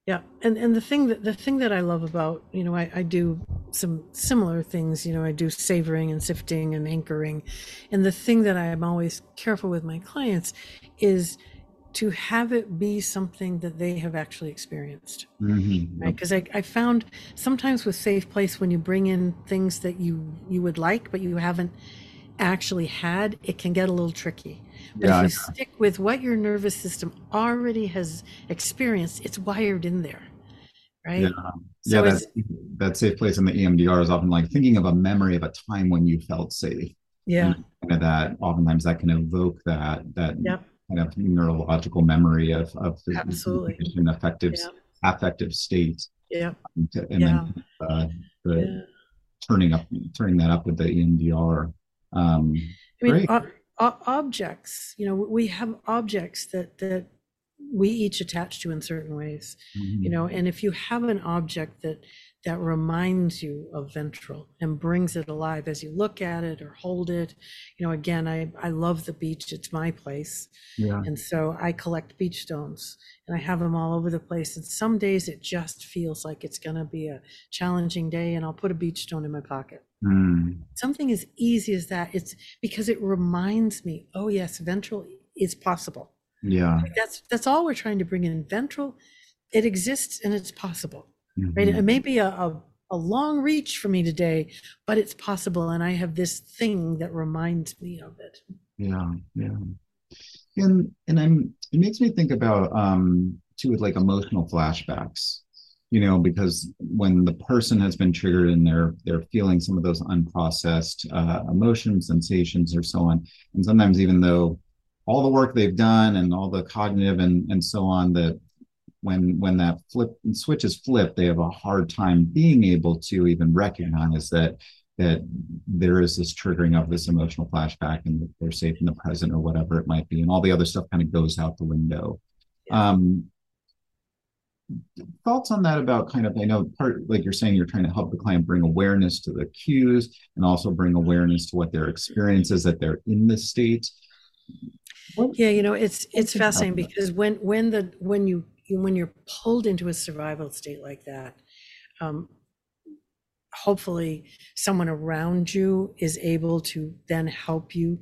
yeah and and the thing that the thing that i love about you know I, I do some similar things you know i do savoring and sifting and anchoring. And the thing that i am always careful with my clients is to have it be something that they have actually experienced Mhm. right? Because I, I found sometimes with safe place when you bring in things that you you would like but you haven't actually had it can get a little tricky but Yeah, if you stick with what your nervous system already has experienced it's wired in there right Yeah, So yeah. That that safe place in the EMDR is often like thinking of a memory of a time when you felt safe. yeah kind of that oftentimes that can evoke that that Yep. kind of neurological memory of of the Absolutely. an affective Yeah. affective state yeah and, to- and Yeah. then uh, the yeah turning up turning that up with the EMDR. Um, I mean, o- objects. You know, we have objects that that we each attach to in certain ways. Mm-hmm. You know, and if you have an object that that reminds you of ventral and brings it alive as you look at it or hold it, you know, again, I I love the beach. It's my place, yeah, and so I collect beach stones and I have them all over the place. And some days it just feels like it's going to be a challenging day, and I'll put a beach stone in my pocket Mm, something as easy as that it's because it reminds me oh yes ventral is possible. Yeah, that's that's all we're trying to bring in ventral it exists and it's possible right? Mhm. it may be a, a, a long reach for me today but it's possible and i have this thing that reminds me of it. Yeah, yeah. And and I'm it makes me think about um too with like emotional flashbacks, you know, because when the person has been triggered and they're they're feeling some of those unprocessed uh emotions, sensations or so on. And sometimes even though all the work they've done and all the cognitive and and so on that when when that flip switch is flipped, they have a hard time being able to even recognize that that there is this triggering of this emotional flashback and they're safe in the present or whatever it might be and all the other stuff kind of goes out the window Yeah. um thoughts on that about kind of i know part like you're saying you're trying to help the client bring awareness to the cues and also bring awareness to what their experience is that they're in the state. What- yeah you know it's it's fascinating because when when the when you when you're pulled into a survival state like that um hopefully someone around you is able to then help you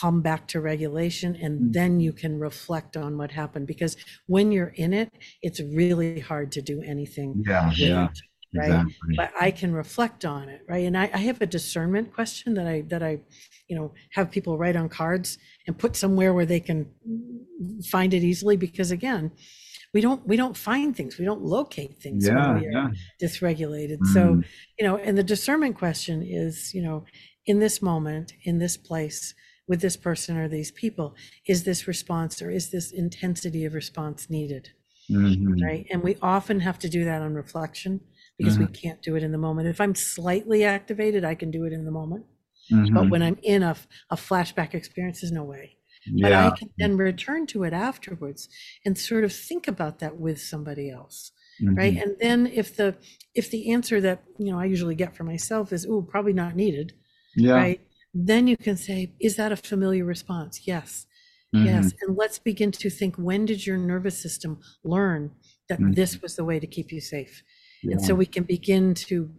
come back to regulation and Mm. then you can reflect on what happened because when you're in it it's really hard to do anything yeah with yeah it, right? exactly. But i can reflect on it right? And I, I have a discernment question that i that i you know have people write on cards and put somewhere where they can find it easily because again we don't we don't find things we don't locate things when yeah we are yeah. dysregulated. So Mm, you know and the discernment question is you know in this moment in this place with this person or these people? Is this response or is this intensity of response needed? Mhm, right? And we often have to do that on reflection because we can't do it in the moment. If i'm slightly activated i can do it in the moment. But mhm, when i'm in a, a flashback experience there's no way. But i can then return to it afterwards and sort of think about that with somebody else. Right? And then if the if the answer that you know i usually get for myself is oh probably not needed yeah. right then you can say is that a familiar response? Yes. Mhm, yes and let's begin to think when did your nervous system learn that Mhm. this was the way to keep you safe? And so we can begin to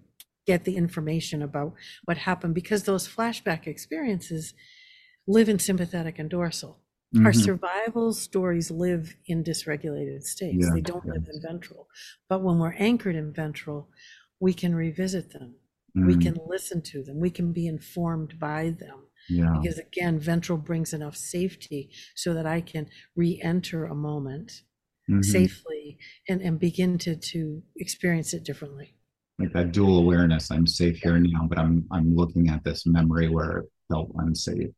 get the information about what happened because those flashback experiences live in sympathetic and dorsal. Our Mhm. survival stories live in dysregulated states. Yeah, they don't live in ventral. But when we're anchored in ventral we can revisit them we Mm, can listen to them we can be informed by them yeah because again ventral brings enough safety so that i can re-enter a moment mhm. safely and, and begin to to experience it differently like that dual awareness. I'm safe here now, but I'm I'm looking at this memory where it felt unsafe.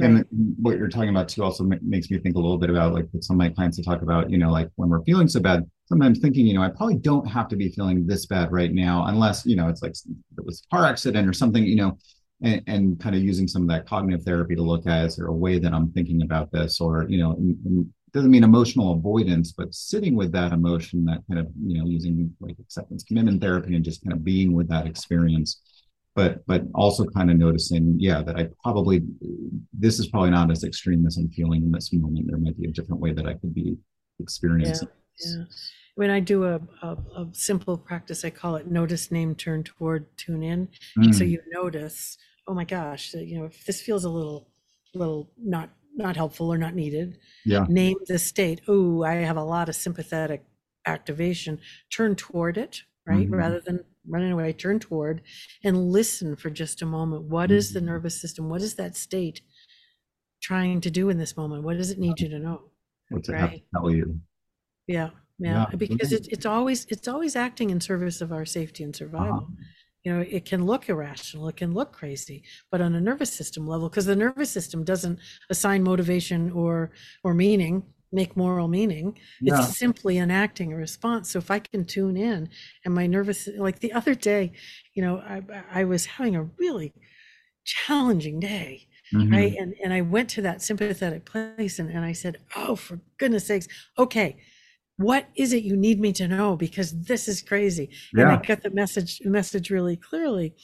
Right. And what you're talking about too also makes me think a little bit about like some of my clients to talk about, you know, like when we're feeling so bad, sometimes thinking, you know, I probably don't have to be feeling this bad right now, unless, you know, it's like it was a car accident or something, you know, and, and kind of using some of that cognitive therapy to look at is there a way that I'm thinking about this, or, you know, doesn't mean emotional avoidance, but sitting with that emotion, that kind of, you know, using like acceptance commitment therapy and just kind of being with that experience. But but also kind of noticing yeah that i probably this is probably not as extreme as i'm feeling in this moment. There might be a different way that i could be experiencing yeah, yeah. when i do a, a, a, simple practice i call it notice name turn toward tune in mm. so you notice oh my gosh you know if this feels a little little not not helpful or not needed yeah name the state oh i have a lot of sympathetic activation turn toward it right mm-hmm. rather than running away, turn toward and listen for just a moment. What is the mm-hmm. nervous system? What is that state trying to do in this moment? What does it need you to know? What's it have to tell you? Yeah, yeah, yeah. because it, it's always it's always acting in service of our safety and survival. Uh-huh. You know, it can look irrational, it can look crazy, but on a nervous system level, because the nervous system doesn't assign motivation or or meaning make moral meaning. Yeah. It's simply enacting a response. So if I can tune in and my nervous, like the other day, you know, I, I was having a really challenging day. Mm-hmm. Right. And, and I went to that sympathetic place and, and I said, Oh, for goodness sakes. Okay. What is it you need me to know? Because this is crazy. Yeah. And I got the message message really clearly.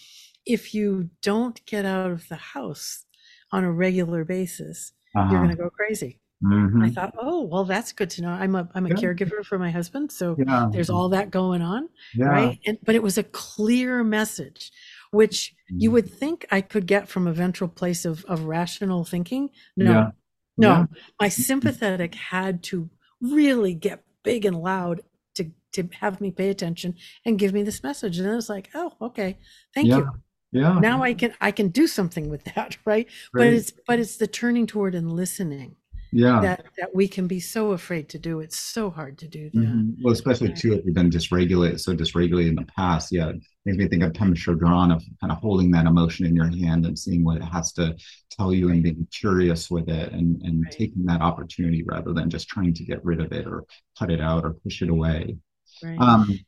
If you don't get out of the house on a regular basis, uh-huh. you're going to go crazy. Mm-hmm. I thought, oh, well, that's good to know. I'm a I'm a yeah. caregiver for my husband, so yeah. there's all that going on, yeah. right? And but it was a clear message, which mm-hmm. you would think I could get from a ventral place of of rational thinking. No, no, my sympathetic had to really get big and loud to to have me pay attention and give me this message, and I was like, oh, okay, thank you. Yeah. Now I can I can do something with that, right? right? But it's but it's the turning toward and listening yeah that that we can be so afraid to do it's so hard to do that mm-hmm. well especially too if you've been dysregulated so dysregulated in the past yeah it makes me think of Pema Chodron of kind of holding that emotion in your hand and seeing what it has to tell you and being curious with it and and right. taking that opportunity rather than just trying to get rid of it or cut it out or push it away right. um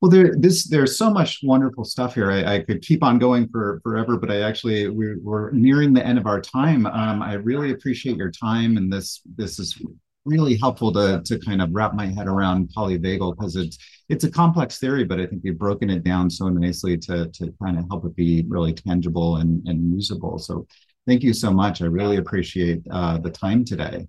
well, there this there's so much wonderful stuff here. I, I, could keep on going for forever, but I actually we're, we're nearing the end of our time. Um, I really appreciate your time, and this this is really helpful to to kind of wrap my head around polyvagal because it's it's a complex theory, but I think you've broken it down so nicely to to kind of help it be really tangible and and usable. So thank you so much. I really appreciate uh, the time today.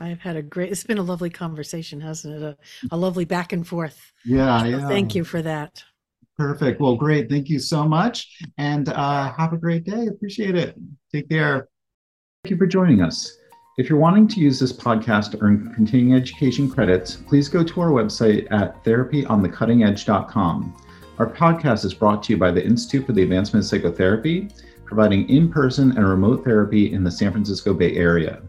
I've had a great, it's been a lovely conversation, hasn't it? A, a lovely back and forth. Yeah, so yeah. Thank you for that. Perfect. Well, great. Thank you so much. And uh, have a great day. Appreciate it. Take care. Thank you for joining us. If you're wanting to use this podcast to earn continuing education credits, please go to our website at therapyonthecuttingedge.com. Our podcast is brought to you by the Institute for the Advancement of Psychotherapy, providing in person and remote therapy in the San Francisco Bay Area.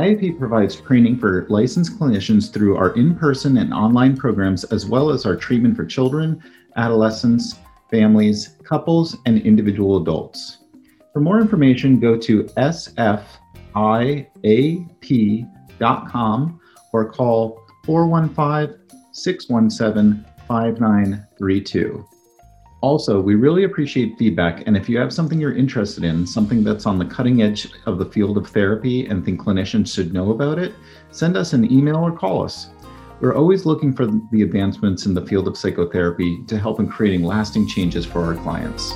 IAP provides training for licensed clinicians through our in person and online programs, as well as our treatment for children, adolescents, families, couples, and individual adults. For more information, go to sfiap.com or call 415 617 5932. Also, we really appreciate feedback. And if you have something you're interested in, something that's on the cutting edge of the field of therapy and think clinicians should know about it, send us an email or call us. We're always looking for the advancements in the field of psychotherapy to help in creating lasting changes for our clients.